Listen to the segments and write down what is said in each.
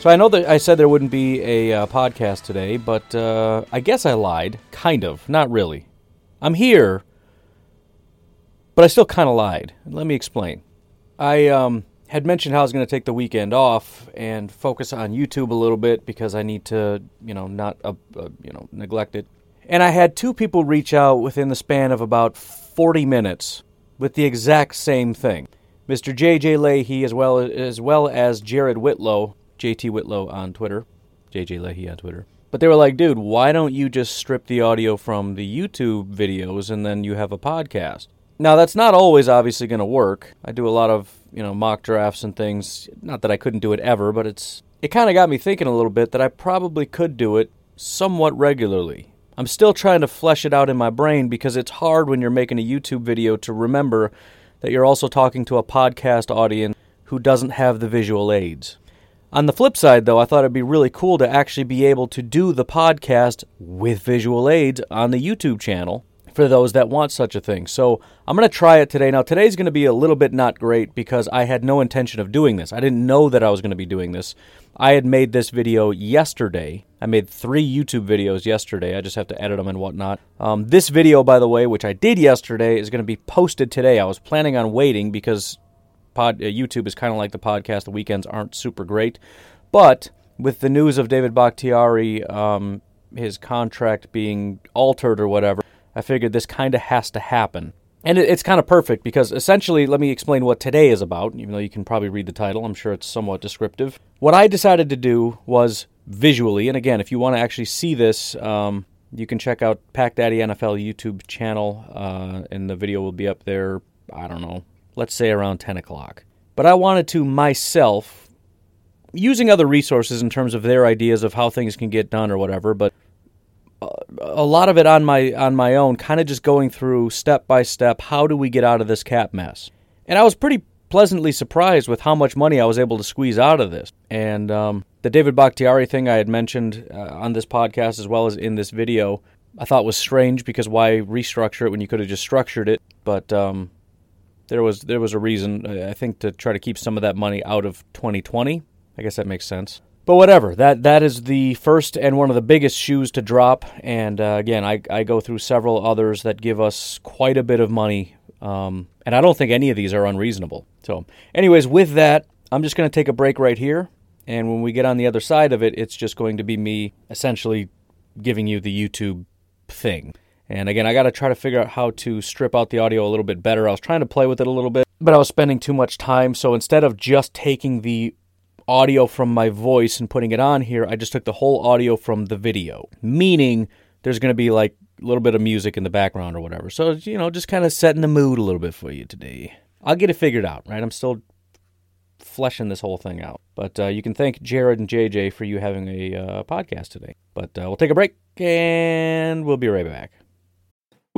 So I know that I said there wouldn't be a uh, podcast today, but uh, I guess I lied. Kind of. Not really. I'm here, but I still kind of lied. Let me explain. I um, had mentioned how I was going to take the weekend off and focus on YouTube a little bit because I need to, you know, not uh, uh, you know neglect it. And I had two people reach out within the span of about 40 minutes with the exact same thing. Mr. J.J. Leahy as well as well as Jared Whitlow, JT Whitlow on Twitter, JJ Leahy on Twitter. But they were like, dude, why don't you just strip the audio from the YouTube videos and then you have a podcast? Now, that's not always obviously going to work. I do a lot of, you know, mock drafts and things. Not that I couldn't do it ever, but it's it kind of got me thinking a little bit that I probably could do it somewhat regularly. I'm still trying to flesh it out in my brain because it's hard when you're making a YouTube video to remember that you're also talking to a podcast audience who doesn't have the visual aids. On the flip side, though, I thought it'd be really cool to actually be able to do the podcast with visual aids on the YouTube channel for those that want such a thing. So I'm going to try it today. Now, today's going to be a little bit not great because I had no intention of doing this. I didn't know that I was going to be doing this. I had made this video yesterday. I made three YouTube videos yesterday. I just have to edit them and whatnot. Um, this video, by the way, which I did yesterday, is going to be posted today. I was planning on waiting because pod, uh, YouTube is kind of like the podcast. The weekends aren't super great. But with the news of David Bakhtiari, um, his contract being altered or whatever, I figured this kind of has to happen. And it, it's kind of perfect because essentially, let me explain what today is about, even though you can probably read the title. I'm sure it's somewhat descriptive. What I decided to do was visually, and again, if you want to actually see this, um, you can check out Pack Daddy NFL YouTube channel, uh, and the video will be up there, I don't know, let's say around 10 o'clock. But I wanted to myself, using other resources in terms of their ideas of how things can get done or whatever, but a lot of it on my on my own, kind of just going through step by step. How do we get out of this cap mess? And I was pretty pleasantly surprised with how much money I was able to squeeze out of this. And um, the David Bakhtiari thing I had mentioned uh, on this podcast as well as in this video, I thought was strange because why restructure it when you could have just structured it? But um, there was there was a reason I think to try to keep some of that money out of 2020. I guess that makes sense. But whatever, that that is the first and one of the biggest shoes to drop. And uh, again, I, I go through several others that give us quite a bit of money, um, and I don't think any of these are unreasonable. So, anyways, with that, I'm just going to take a break right here. And when we get on the other side of it, it's just going to be me essentially giving you the YouTube thing. And again, I got to try to figure out how to strip out the audio a little bit better. I was trying to play with it a little bit, but I was spending too much time. So instead of just taking the audio from my voice and putting it on here, I just took the whole audio from the video, meaning there's going to be like a little bit of music in the background or whatever. So, you know, just kind of setting the mood a little bit for you today. I'll get it figured out, right? I'm still fleshing this whole thing out. But uh, you can thank Jared and JJ for you having a uh, podcast today. But uh, we'll take a break and we'll be right back.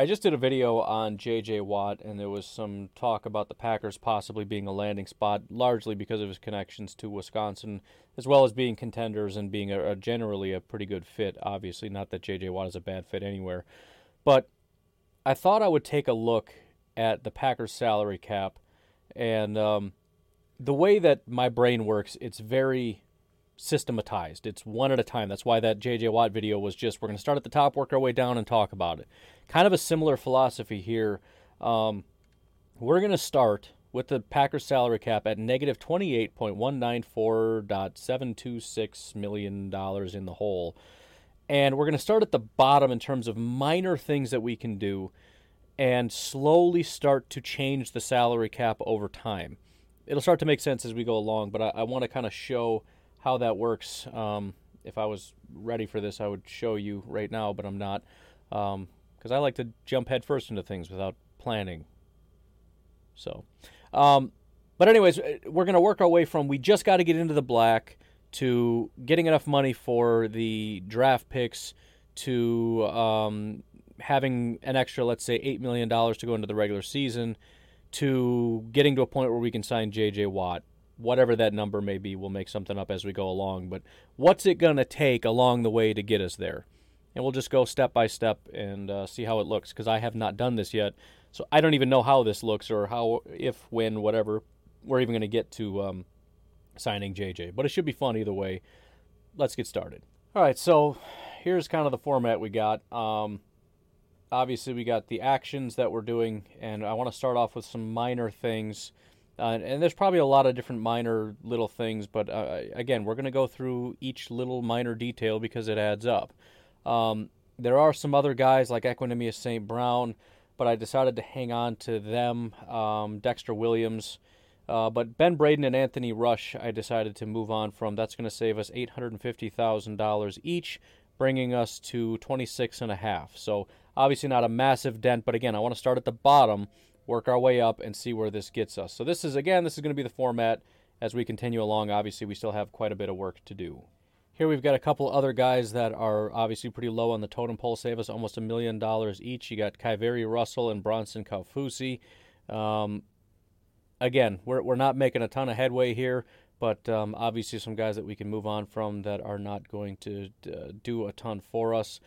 I just did a video on J.J. Watt, and there was some talk about the Packers possibly being a landing spot, largely because of his connections to Wisconsin, as well as being contenders and being a, a generally a pretty good fit. Obviously, not that J.J. Watt is a bad fit anywhere, but I thought I would take a look at the Packers salary cap and um, the way that my brain works, it's very systematized. It's one at a time. That's why that JJ Watt video was just we're going to start at the top, work our way down, and talk about it. Kind of a similar philosophy here. Um, we're going to start with the Packers salary cap at negative $28.194.726 million in the hole. And we're going to start at the bottom in terms of minor things that we can do and slowly start to change the salary cap over time it'll start to make sense as we go along. But I, I want to kind of show how that works. Um, if I was ready for this, I would show you right now, but I'm not, because um, I like to jump headfirst into things without planning. So, um, but anyways, uh, we're going to work our way from we just got to get into the black to getting enough money for the draft picks to um, having an extra, let's say, $8 million to go into the regular season to getting to a point where we can sign J.J. Watt. Whatever that number may be, we'll make something up as we go along. But what's it going to take along the way to get us there? And we'll just go step by step and uh, see how it looks because I have not done this yet. So I don't even know how this looks or how, if, when, whatever, we're even going to get to um, signing JJ. But it should be fun either way. Let's get started. All right, so here's kind of the format we got. Um, obviously we got the actions that we're doing, and I want to start off with some minor things. Uh, and there's probably a lot of different minor little things, but uh, again, we're going to go through each little minor detail because it adds up. Um, there are some other guys like Equanimeous St. Brown, but I decided to hang on to them. Um, Dexter Williams. Uh, but Ben Braden and Anthony Rush, I decided to move on from. That's going to save us $850,000 each, bringing us to 26 and a half. So Obviously, not a massive dent, but again, I want to start at the bottom, work our way up, and see where this gets us. So, this is again, this is going to be the format as we continue along. Obviously, we still have quite a bit of work to do. Here we've got a couple other guys that are obviously pretty low on the totem pole, save us almost a million dollars each. You got KeiVarae Russell and Bronson Kaufusi. Um, again, we're, we're not making a ton of headway here, but um, obviously some guys that we can move on from that are not going to uh, do a ton for us.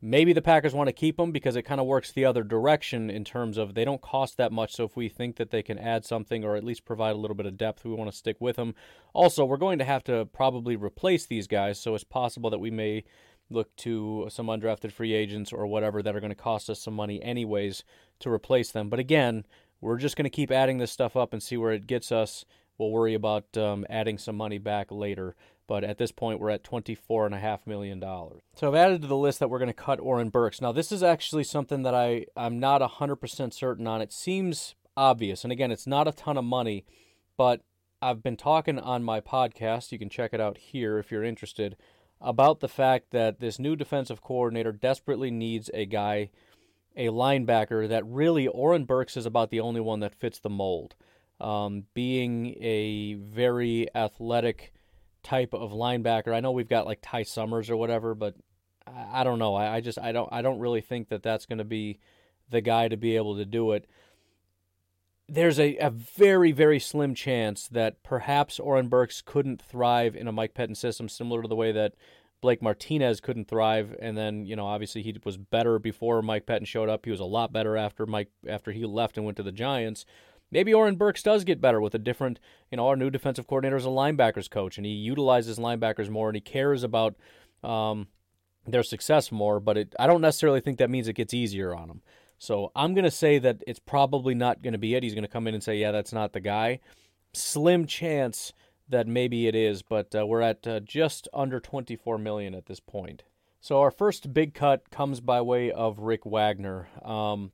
Maybe the Packers want to keep them because it kind of works the other direction in terms of they don't cost that much. So if we think that they can add something or at least provide a little bit of depth, we want to stick with them. Also, we're going to have to probably replace these guys. So it's possible that we may look to some undrafted free agents or whatever that are going to cost us some money anyways to replace them. But again, we're just going to keep adding this stuff up and see where it gets us. We'll worry about um, adding some money back later but at this point we're at $24.5 million. So I've added to the list that we're going to cut Oren Burks. Now, this is actually something that I, I'm not 100% certain on. It seems obvious, and again, it's not a ton of money, but I've been talking on my podcast, you can check it out here if you're interested, about the fact that this new defensive coordinator desperately needs a guy, a linebacker, that really Oren Burks is about the only one that fits the mold. Um, being a very athletic, type of linebacker. I know we've got like Ty Summers or whatever, but I, I don't know. I, I, just I don't I don't really think that that's going to be the guy to be able to do it. there's a, a very, very slim chance that perhaps Oren Burks couldn't thrive in a Mike Pettine system, similar to the way that Blake Martinez couldn't thrive. And then, you know, obviously he was better before Mike Pettine showed up. He was a lot better after Mike after he left and went to the Giants. Maybe Oren Burks does get better with a different, you know, our new defensive coordinator is a linebackers coach, and he utilizes linebackers more, and he cares about um, their success more. But it, I don't necessarily think that means it gets easier on them. So I'm going to say that it's probably not going to be it. He's going to come in and say, yeah, that's not the guy. Slim chance that maybe it is, but uh, we're at uh, just under 24 million at this point. So our first big cut comes by way of Rick Wagner. Um,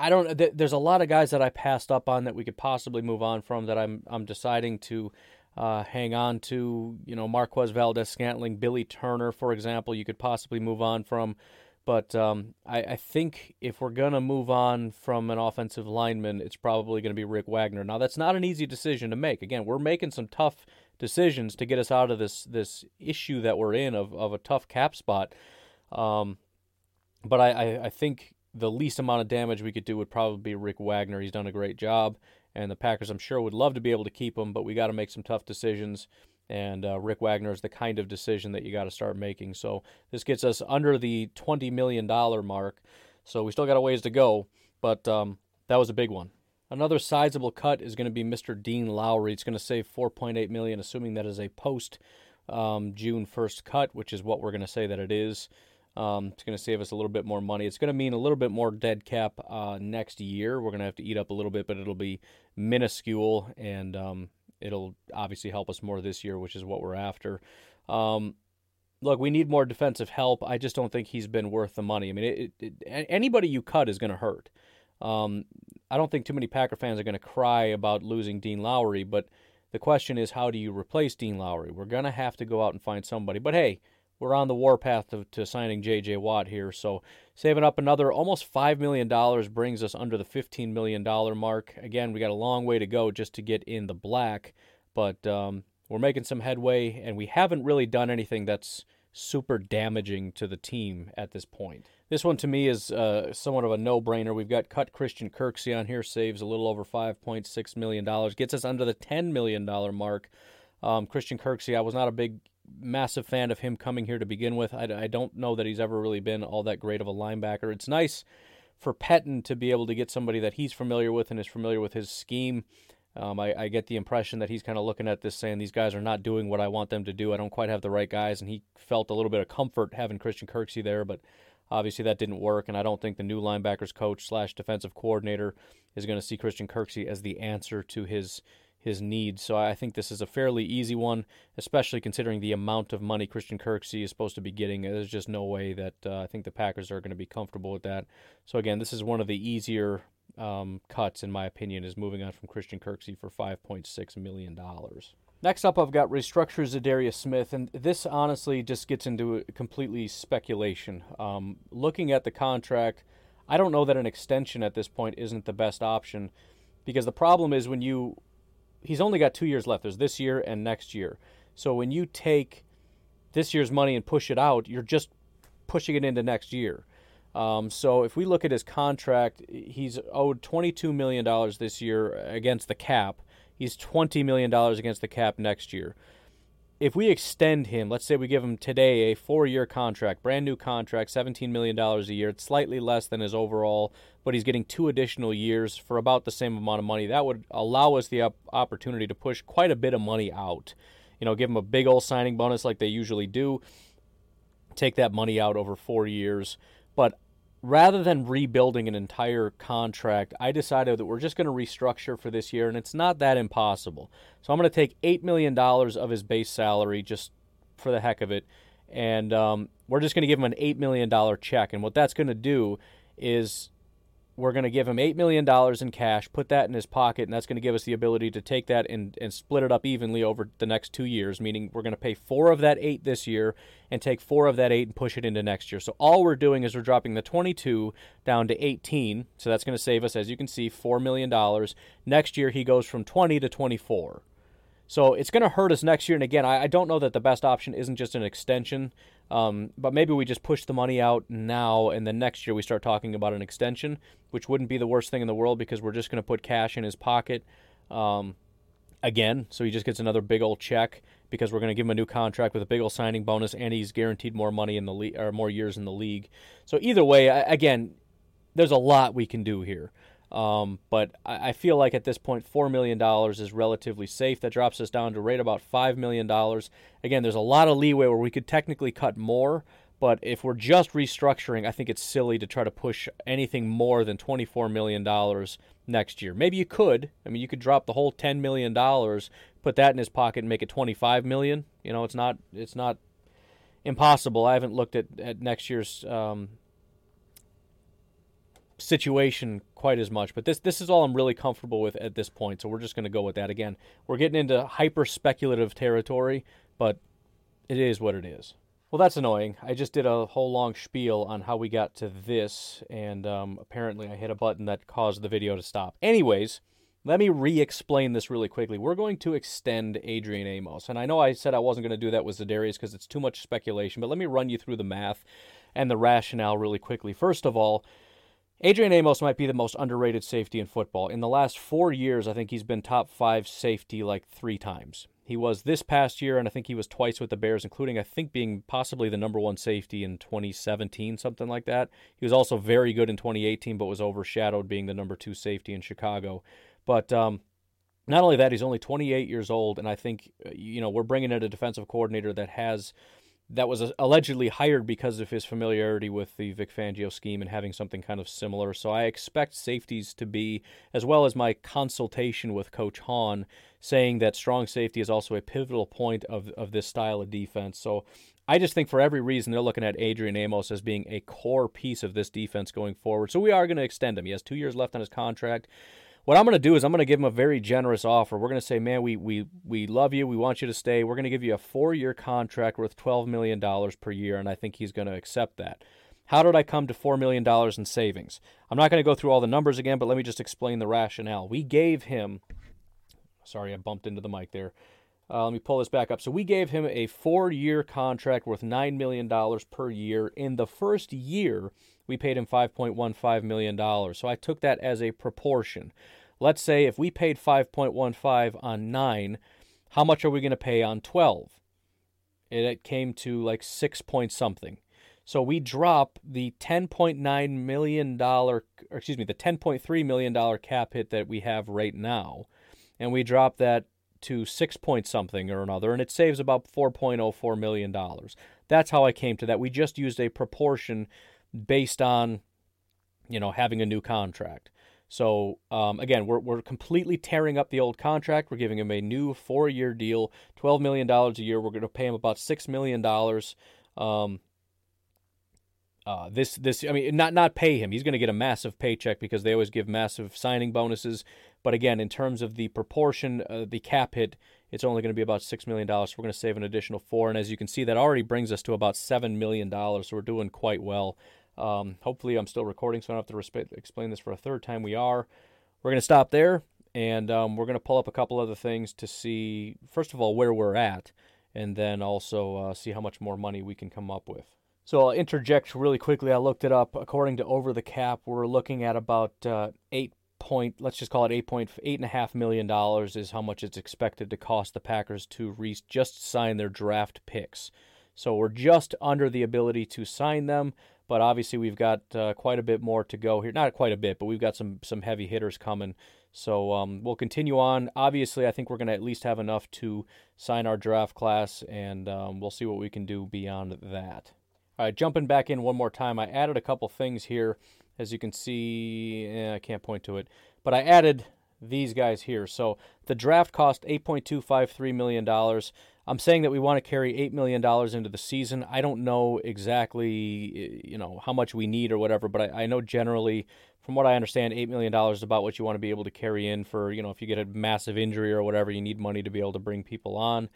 I don't. Th- there's a lot of guys that I passed up on that we could possibly move on from. That I'm I'm deciding to uh, hang on to. You know, Marquez Valdes Scantling, Billy Turner, for example. You could possibly move on from. But um, I, I, think if we're to move on from an offensive lineman, it's probably to be Rick Wagner. Now, that's not an easy decision to make. Again, we're making some tough decisions to get us out of this this issue that we're in of, of a tough cap spot. Um, but I, I, I think the least amount of damage we could do would probably be Rick Wagner. He's done a great job, and the Packers, I'm sure, would love to be able to keep him, but we got to make some tough decisions and uh, Rick Wagner is the kind of decision that you got to start making. So this gets us under the $20 million mark. So we still got a ways to go, but um, that was a big one. Another sizable cut is going to be Mr. Dean Lowry. It's going to save 4.8 million, assuming that is a post um, June 1st cut, which is what we're going to say that it is. Um, it's going to save us a little bit more money. It's going to mean a little bit more dead cap uh, next year. We're going to have to eat up a little bit, but it'll be minuscule, and um, it'll obviously help us more this year, which is what we're after. Um, look, we need more defensive help. I just don't think he's been worth the money. I mean, it, it, anybody you cut is going to hurt. Um, I don't think too many Packer fans are going to cry about losing Dean Lowry, but the question is, how do you replace Dean Lowry? We're going to have to go out and find somebody. But hey, we're on the warpath to, to signing J.J. Watt here. So saving up another almost $5 million brings us under the $15 million mark. Again, we got a long way to go just to get in the black, but um, we're making some headway, and we haven't really done anything that's super damaging to the team at this point. This one to me is uh, somewhat of a no-brainer. We've got cut Christian Kirksey on here, saves a little over $5.6 million, gets us under the $10 million mark. Um, Christian Kirksey, I was not a big massive fan of him coming here to begin with. I, I don't know that he's ever really been all that great of a linebacker. It's nice for Pettine to be able to get somebody that he's familiar with and is familiar with his scheme. Um, I, I, get the impression that he's kind of looking at this saying these guys are not doing what I want them to do. I don't quite have the right guys, and he felt a little bit of comfort having Christian Kirksey there, but obviously that didn't work. And I don't think the new linebackers coach slash defensive coordinator is going to see Christian Kirksey as the answer to his his needs. So I think this is a fairly easy one, especially considering the amount of money Christian Kirksey is supposed to be getting. There's just no way that uh, I think the Packers are going to be comfortable with that. So again, this is one of the easier um, cuts, in my opinion, is moving on from Christian Kirksey for $5.6 million. Next up, I've got restructure Za'Darius Smith, and this honestly just gets into completely speculation. Um, looking at the contract, I don't know that an extension at this point isn't the best option because the problem is when you he's only got two years left. There's this year and next year. So when you take this year's money and push it out, you're just pushing it into next year. Um, so if we look at his contract, he's owed $22 million this year against the cap. He's $20 million against the cap next year if we extend him, let's say we give him today a four year contract, brand new contract, $17 million a year, it's slightly less than his overall, but he's getting two additional years for about the same amount of money. That would allow us the op- opportunity to push quite a bit of money out. You know, give him a big old signing bonus like they usually do, take that money out over four years. But rather than rebuilding an entire contract, I decided that we're just going to restructure for this year, and it's not that impossible. So I'm going to take $8 million of his base salary just for the heck of it, and um, we're just going to give him an $8 million check. And what that's going to do is we're going to give him $8 million in cash, put that in his pocket, and that's going to give us the ability to take that and, and split it up evenly over the next two years, meaning we're going to pay four of that eight this year and take four of that eight and push it into next year. So all we're doing is we're dropping the 22 down to 18. So that's going to save us, as you can see, $4 million. Next year, he goes from 20 to 24. So it's going to hurt us next year. And again, I, I don't know that the best option isn't just an extension. Um, but maybe we just push the money out now, and then next year we start talking about an extension, which wouldn't be the worst thing in the world because we're just going to put cash in his pocket um, again. So he just gets another big old check because we're going to give him a new contract with a big old signing bonus, and he's guaranteed more money in the league or more years in the league. So either way, again, there's a lot we can do here. Um, but I, I, feel like at this point, $4 million is relatively safe. That drops us down to right about $5 million. Again, there's a lot of leeway where we could technically cut more, but if we're just restructuring, I think it's silly to try to push anything more than $24 million next year. Maybe you could. I mean, you could drop the whole $10 million, put that in his pocket and make it 25 million. You know, it's not, it's not impossible. I haven't looked at, at next year's um, situation quite as much. But this this is all I'm really comfortable with at this point. So we're just going to go with that. Again, we're getting into hyper speculative territory, but it is what it is. Well, that's annoying. I just did a whole long spiel on how we got to this, and um, apparently I hit a button that caused the video to stop. Anyways, let me re explain this really quickly. We're going to extend Adrian Amos. And I know I said I wasn't going to do that with Za'Darius because it's too much speculation, but let me run you through the math and the rationale really quickly. First of all, Adrian Amos might be the most underrated safety in football. In the last four years, I think he's been top five safety like three times. He was this past year, and I think he was twice with the Bears, including, I think, being possibly the number one safety in 2017, something like that. He was also very good in 2018, but was overshadowed being the number two safety in Chicago. But um, not only that, he's only 28 years old, and I think, uh, you know, we're bringing in a defensive coordinator that has that was uh, allegedly hired because of his familiarity with the Vic Fangio scheme and having something kind of similar. So I expect safeties to be, as well as my consultation with Coach Hahn, saying that strong safety is also a pivotal point of, of this style of defense. So I just think for every reason they're looking at Adrian Amos as being a core piece of this defense going forward. So we are going to extend him. He has two years left on his contract. What I'm going to do is I'm going to give him a very generous offer. We're going to say, man, we we we love you. We want you to stay. We're going to give you a four year contract worth $12 million per year, and I think he's going to accept that. How did I come to $4 million in savings? I'm not going to go through all the numbers again, but let me just explain the rationale. We gave him, sorry, I bumped into the mic there. Uh, let me pull this back up. So we gave him a four year contract worth $9 million per year. In the first year, we paid him $5.15 million. So I took that as a proportion. Let's say if we paid 5.15 on 9, how much are we going to pay on 12? It came to like 6 point something. So we drop the 10.9 million dollar excuse me, the 10.3 million dollar cap hit that we have right now and we drop that to 6 point something or another and it saves about 4.04 million dollars. That's how I came to that. We just used a proportion based on you know having a new contract. So um, again, we're we're completely tearing up the old contract. We're giving him a new four-year deal, twelve million dollars a year. We're going to pay him about six million dollars. Um, uh, this this I mean not not pay him. He's going to get a massive paycheck because they always give massive signing bonuses. But again, in terms of the proportion, uh, the cap hit, it's only going to be about six million dollars. So we're going to save an additional four, and as you can see, that already brings us to about seven million dollars. So we're doing quite well. Um, hopefully, I'm still recording, so I don't have to resp- explain this for a third time. We are. We're going to stop there, and um, we're going to pull up a couple other things to see, first of all, where we're at, and then also uh, see how much more money we can come up with. So I'll interject really quickly. I looked it up. According to Over the Cap, we're looking at about uh, eight point. Let's just call it eight point eight and a half million dollars is how much it's expected to cost the Packers to re- just sign their draft picks. So we're just under the ability to sign them, but obviously we've got uh, quite a bit more to go here. Not quite a bit, but we've got some some heavy hitters coming. So um, we'll continue on. Obviously, I think we're going to at least have enough to sign our draft class, and um, we'll see what we can do beyond that. All right, jumping back in one more time, I added a couple things here. As you can see, eh, I can't point to it, but I added these guys here. So the draft cost $8.253 million. I'm saying that we want to carry $8 million into the season. I don't know exactly, you know, how much we need or whatever, but I, I know generally, from what I understand, $8 million is about what you want to be able to carry in for, you know, if you get a massive injury or whatever, you need money to be able to bring people on.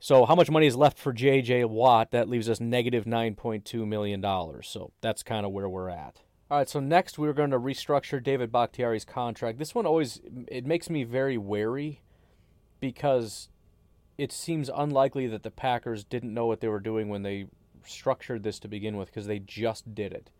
So how much money is left for J.J. Watt? That leaves us negative $9.2 million. So that's kind of where we're at. All right, so next we're going to restructure David Bakhtiari's contract. This one always it makes me very wary because it seems unlikely that the Packers didn't know what they were doing when they structured this to begin with because they just did it.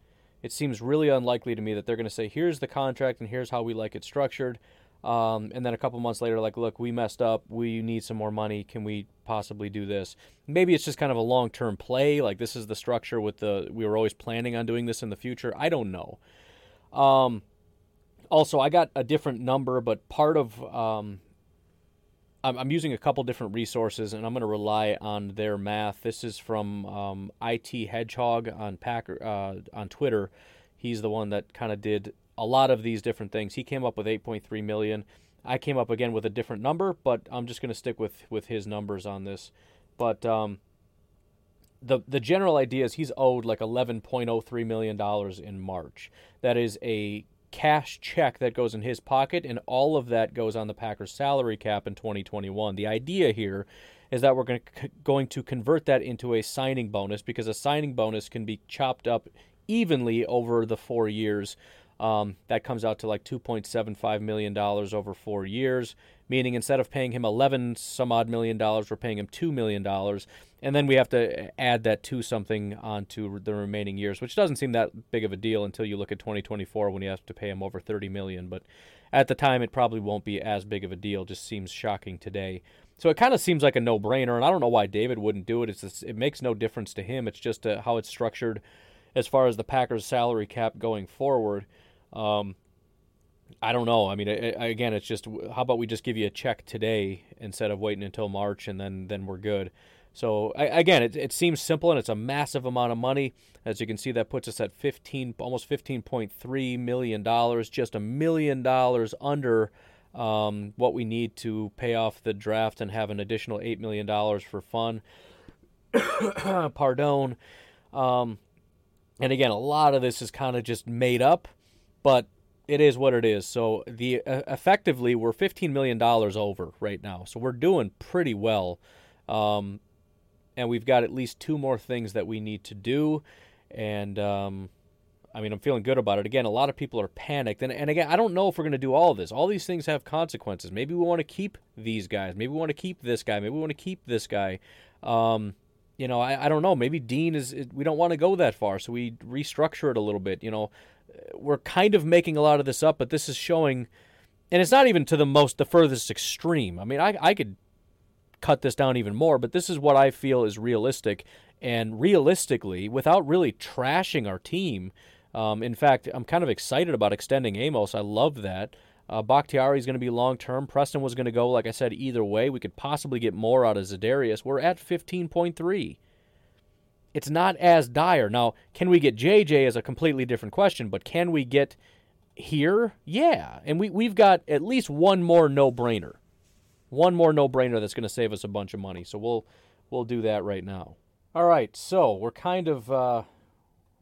It seems really unlikely to me that they're going to say, "Here's the contract and here's how we like it structured." Um, and then a couple months later, like, look, we messed up. We need some more money. Can we possibly do this? Maybe it's just kind of a long term play. Like, this is the structure with the, we were always planning on doing this in the future. I don't know. Um, also, I got a different number, but part of, um, I'm, using a couple different resources and I'm going to rely on their math. This is from um, IT Hedgehog on Packer, uh, on Twitter. He's the one that kind of did a lot of these different things. He came up with 8.3 million. I came up again with a different number, but I'm just going to stick with with his numbers on this. But um, the the general idea is he's owed like 11.03 million dollars in March. That is a cash check that goes in his pocket, and all of that goes on the Packers salary cap in 2021. The idea here is that we're going to, convert that into a signing bonus because a signing bonus can be chopped up evenly over the four years um, that comes out to like $2.75 million over four years, meaning instead of paying him 11 some odd million dollars, we're paying him $2 million. And then we have to add that to something onto the remaining years, which doesn't seem that big of a deal until you look at 2024 when you have to pay him over 30 million. But at the time, it probably won't be as big of a deal. Just seems shocking today. So it kind of seems like a no-brainer, and I don't know why David wouldn't do it. It's just, it makes no difference to him. It's just uh, how it's structured as far as the Packers' salary cap going forward. Um, I don't know. I mean, again, it's just how about we just give you a check today instead of waiting until March and then then we're good. So again, it, it seems simple and it's a massive amount of money. As you can see, that puts us at fifteen, almost fifteen point three million dollars, just a million dollars under um, what we need to pay off the draft and have an additional eight million dollars for fun. Pardon. Um, and again, a lot of this is kind of just made up but it is what it is. So the uh, effectively we're 15 million dollars over right now. So we're doing pretty well. Um, and we've got at least two more things that we need to do and um, I mean, I'm feeling good about it. Again, a lot of people are panicked. And, and again, I don't know if we're going to do all this. All these things have consequences. Maybe we want to keep these guys. Maybe we want to keep this guy. Maybe we want to keep this guy. Um, you know, I, I don't know. Maybe Dean is, we don't want to go that far. So we restructure it a little bit. You know, we're kind of making a lot of this up, but this is showing, and it's not even to the most, the furthest extreme. I mean, I, I could cut this down even more, but this is what I feel is realistic. And realistically, without really trashing our team, um, in fact, I'm kind of excited about extending Amos. I love that. Uh, Bakhtiari is going to be long term. Preston was going to go, like I said, either way. We could possibly get more out of Za'Darius. We're at 15.3 it's not as dire. Now, can we get JJ is a completely different question, but can we get here? Yeah. And we, we've got at least one more no brainer. One more no brainer that's going to save us a bunch of money. So we'll we'll do that right now. All right, so we're kind of uh,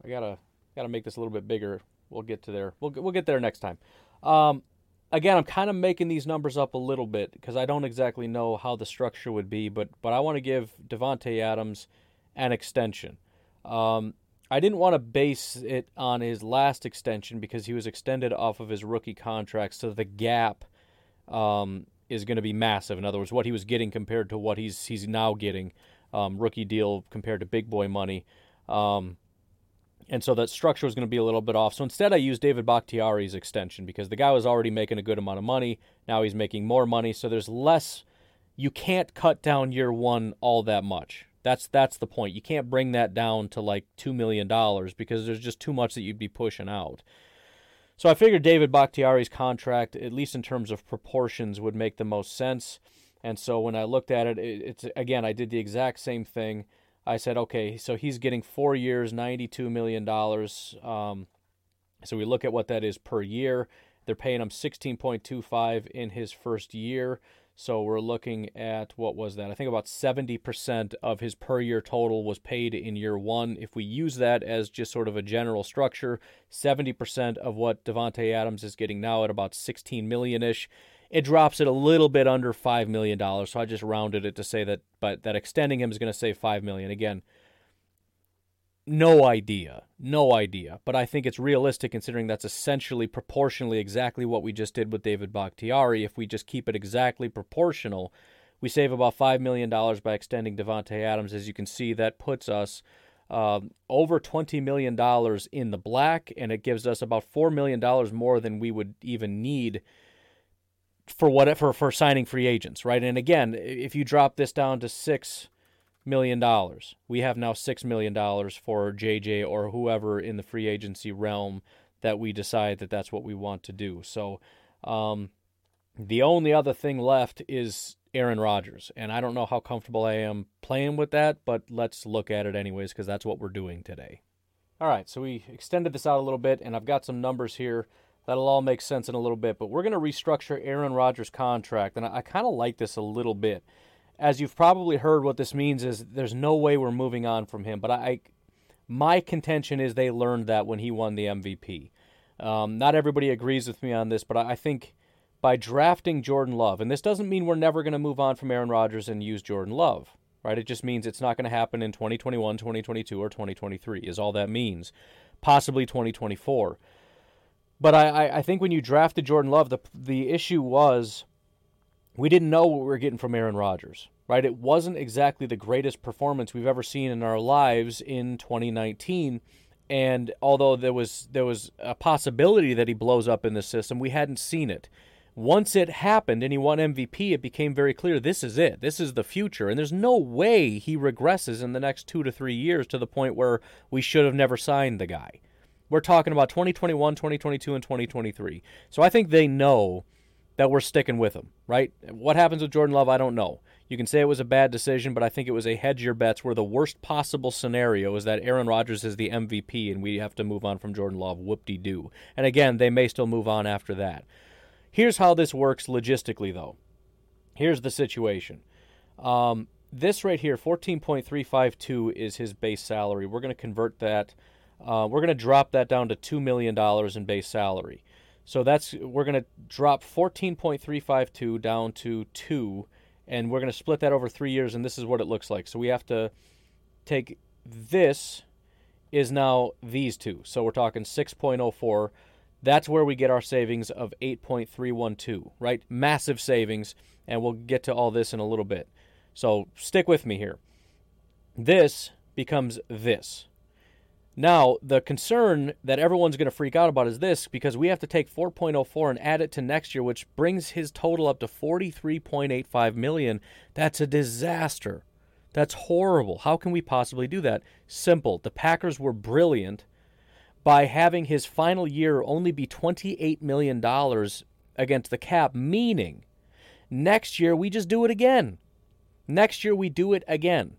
I gotta gotta make this a little bit bigger. We'll get to there. We'll we'll get there next time. Um, again, I'm kind of making these numbers up a little bit because I don't exactly know how the structure would be, but but I want to give Davante Adams an extension. Um, I didn't want to base it on his last extension because he was extended off of his rookie contract, so the gap um, is going to be massive. In other words, what he was getting compared to what he's he's now getting, um, rookie deal compared to big boy money, um, and so that structure was going to be a little bit off. So instead, I used David Bakhtiari's extension because the guy was already making a good amount of money. Now he's making more money, so there's less. You can't cut down year one all that much. That's that's the point. You can't bring that down to like two million dollars because there's just too much that you'd be pushing out. So I figured David Bakhtiari's contract, at least in terms of proportions, would make the most sense. And so when I looked at it, it's again I did the exact same thing. I said, okay, so he's getting four years, ninety-two million dollars. Um, so we look at what that is per year. They're paying him sixteen point two five in his first year. So we're looking at what was that? I think about 70% of his per year total was paid in year one. If we use that as just sort of a general structure, 70% of what Davante Adams is getting now at about 16 million ish, it drops it a little bit under $5 million. So I just rounded it to say that, but that extending him is going to save 5 million. Again, no idea. No idea. But I think it's realistic considering that's essentially proportionally exactly what we just did with David Bakhtiari. If we just keep it exactly proportional, we save about $5 million by extending Davante Adams. As you can see, that puts us um, over $20 million in the black, and it gives us about $4 million more than we would even need for what for, for signing free agents, right? And again, if you drop this down to six million dollars, we have now six million dollars for JJ or whoever in the free agency realm that we decide that that's what we want to do. So, um, the only other thing left is Aaron Rodgers. And I don't know how comfortable I am playing with that, but let's look at it anyways because that's what we're doing today. All right, so we extended this out a little bit, and I've got some numbers here that'll all make sense in a little bit. But we're going to restructure Aaron Rodgers' contract, and I, I kind of like this a little bit. As you've probably heard, what this means is there's no way we're moving on from him. But I, I my contention is they learned that when he won the MVP. Um, not everybody agrees with me on this, but I, I think by drafting Jordan Love, and this doesn't mean we're never going to move on from Aaron Rodgers and use Jordan Love, right? It just means it's not going to happen in 2021, 2022, or 2023, is all that means. Possibly 2024. But I, I think when you drafted Jordan Love, the, the issue was we didn't know what we were getting from Aaron Rodgers, right? It wasn't exactly the greatest performance we've ever seen in our lives in 2019. And although there was there was a possibility that he blows up in the system, we hadn't seen it once it happened and he won MVP, it became very clear this is it. This is the future. And there's no way he regresses in the next two to three years to the point where we should have never signed the guy. We're talking about 2021, 2022, and 2023. So I think they know that we're sticking with him, right? What happens with Jordan Love, I don't know. You can say it was a bad decision, but I think it was a hedge your bets where the worst possible scenario is that Aaron Rodgers is the MVP and we have to move on from Jordan Love. Whoop de doo. And again, they may still move on after that. Here's how this works logistically, though. Here's the situation. Um, this right here, 14.352 is his base salary. We're going to convert that. Uh, we're going to drop that down to $2 million in base salary. So that's we're going to drop 14.352 down to 2 and we're going to split that over 3 years and this is what it looks like. So we have to take this is now these two. So we're talking 6.04 that's where we get our savings of 8.312, right? Massive savings, and we'll get to all this in a little bit. So stick with me here. This becomes this. Now, the concern that everyone's going to freak out about is this because we have to take 4.04 and add it to next year, which brings his total up to 43.85 million. That's a disaster. That's horrible. How can we possibly do that? Simple. The Packers were brilliant by having his final year only be $28 million against the cap, meaning next year we just do it again. Next year we do it again.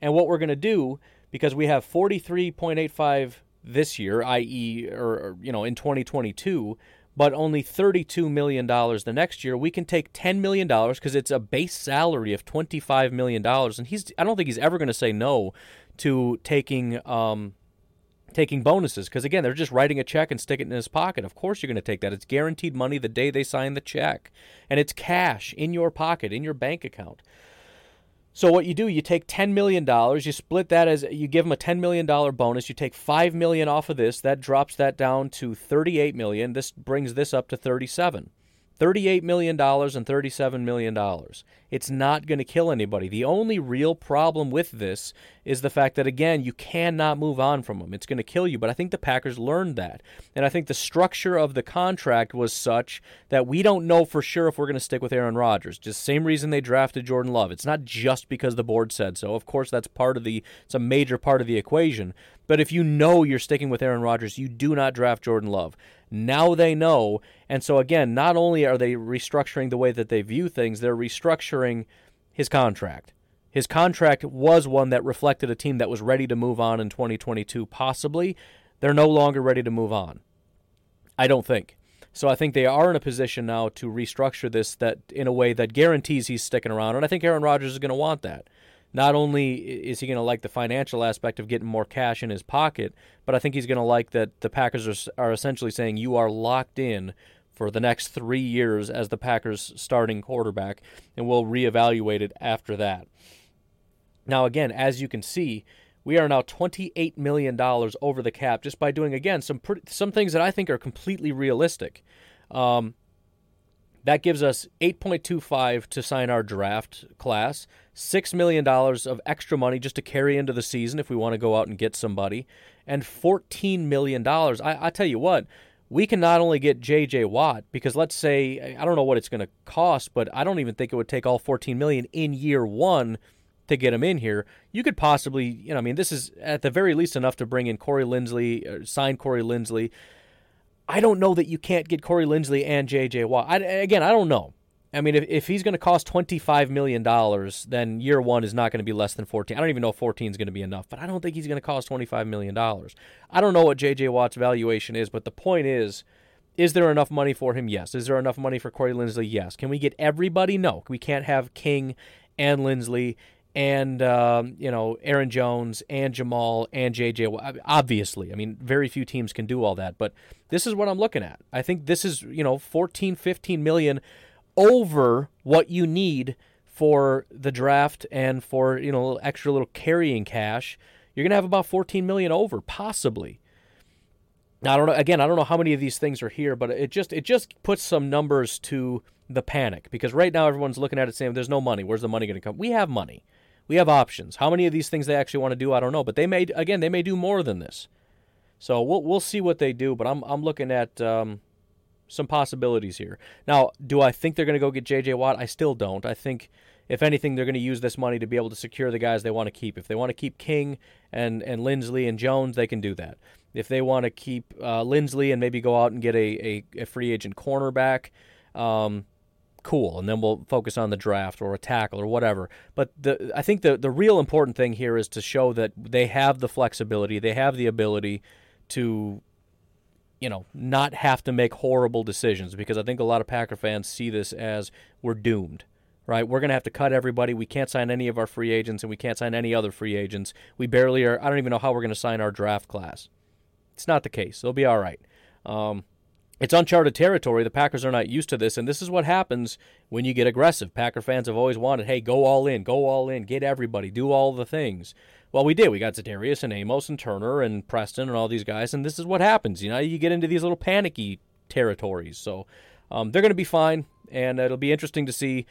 And what we're going to do, because we have 43.85 this year, i.e., or, or, you know, in 2022, but only $32 million the next year, we can take $10 million because it's a base salary of $25 million. And he's, I don't think he's ever going to say no to taking, um, taking bonuses because again they're just writing a check and sticking it in his pocket of course you're going to take that it's guaranteed money the day they sign the check and it's cash in your pocket in your bank account so what you do you take $10 million you split that as you give them a $10 million bonus you take 5 million off of this that drops that down to 38 million this brings this up to 37 $38 million and $37 million. It's not going to kill anybody. The only real problem with this is the fact that, again, you cannot move on from them. It's going to kill you. But I think the Packers learned that. And I think the structure of the contract was such that we don't know for sure if we're going to stick with Aaron Rodgers. Just same reason they drafted Jordan Love. It's not just because the board said so. Of course, that's part of the, it's a major part of the equation. But if you know you're sticking with Aaron Rodgers, you do not draft Jordan Love. Now they know. And so, again, not only are they restructuring the way that they view things, they're restructuring his contract. His contract was one that reflected a team that was ready to move on in 2022, possibly. They're no longer ready to move on. I don't think. So I think they are in a position now to restructure this that in a way that guarantees he's sticking around, and I think Aaron Rodgers is going to want that not only is he going to like the financial aspect of getting more cash in his pocket, but I think he's going to like that the Packers are, are essentially saying you are locked in for the next three years as the Packers' starting quarterback, and we'll reevaluate it after that. Now, again, as you can see, we are now $28 million over the cap just by doing, again, some, pretty, some things that I think are completely realistic. Um, That gives us 8.25 to sign our draft class, $6 million of extra money just to carry into the season if we want to go out and get somebody, and $14 million. I, I tell you what, we can not only get J.J. Watt, because let's say, I don't know what it's going to cost, but I don't even think it would take all 14 million in year one to get him in here. You could possibly, you know, I mean, this is at the very least enough to bring in Corey Linsley, uh, sign Corey Linsley. I don't know that you can't get Corey Linsley and J.J. Watt. I, again, I don't know. I mean, if, if he's going to cost $25 million, then year one is not going to be less than 14. I don't even know if 14 is going to be enough, but I don't think he's going to cost $25 million. I don't know what J.J. Watt's valuation is, but the point is, is there enough money for him? Yes. Is there enough money for Corey Linsley? Yes. Can we get everybody? No. We can't have King and Linsley and um, you know Aaron Jones and Jamaal and JJ. Obviously, I mean, very few teams can do all that, but this is what I'm looking at. I think this is you know 14, 15 million over what you need for the draft and for you know extra little carrying cash. You're gonna have about 14 million over, possibly. Now, I don't know. Again, I don't know how many of these things are here, but it just it just puts some numbers to the panic because right now everyone's looking at it saying, "There's no money. Where's the money going to come?" We have money we have options. How many of these things they actually want to do, I don't know. But they may again, they may do more than this. So we'll we'll see what they do. But I'm I'm looking at um, some possibilities here. Now, do I think they're going to go get J.J. Watt? I still don't. I think if anything, they're going to use this money to be able to secure the guys they want to keep. If they want to keep King and and Linsley and Jones, they can do that. If they want to keep uh, Linsley and maybe go out and get a, a, a free agent cornerback, um, cool, and then we'll focus on the draft or a tackle or whatever. But the I think the the real important thing here is to show that they have the flexibility, they have the ability to you know, not have to make horrible decisions because I think a lot of Packer fans see this as we're doomed. Right? We're going to have to cut everybody. We can't sign any of our free agents and we can't sign any other free agents. We barely are I don't even know how we're going to sign our draft class. It's not the case. They'll be all right. Um, it's uncharted territory. The Packers are not used to this, and this is what happens when you get aggressive. Packer fans have always wanted, hey, go all in, go all in, get everybody, do all the things. Well, we did. We got Za'Darius and Amos and Turner and Preston and all these guys, and this is what happens. You know, you get into these little panicky territories. So um, they're going to be fine, and it'll be interesting to see.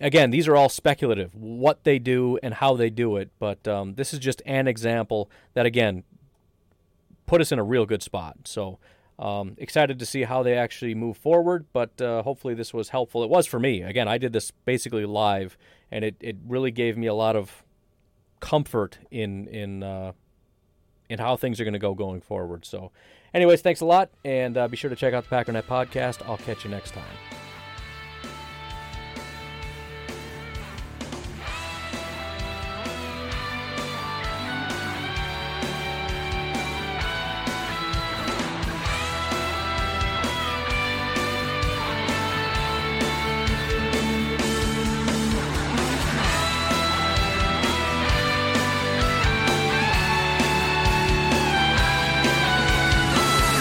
Again, these are all speculative, what they do and how they do it, but um, this is just an example that, again, put us in a real good spot. So um, excited to see how they actually move forward, but uh, hopefully this was helpful. It was for me. Again, I did this basically live, and it, it really gave me a lot of comfort in in uh, in how things are going to go going forward. So, anyways, thanks a lot, and uh, be sure to check out the Packernet podcast. I'll catch you next time.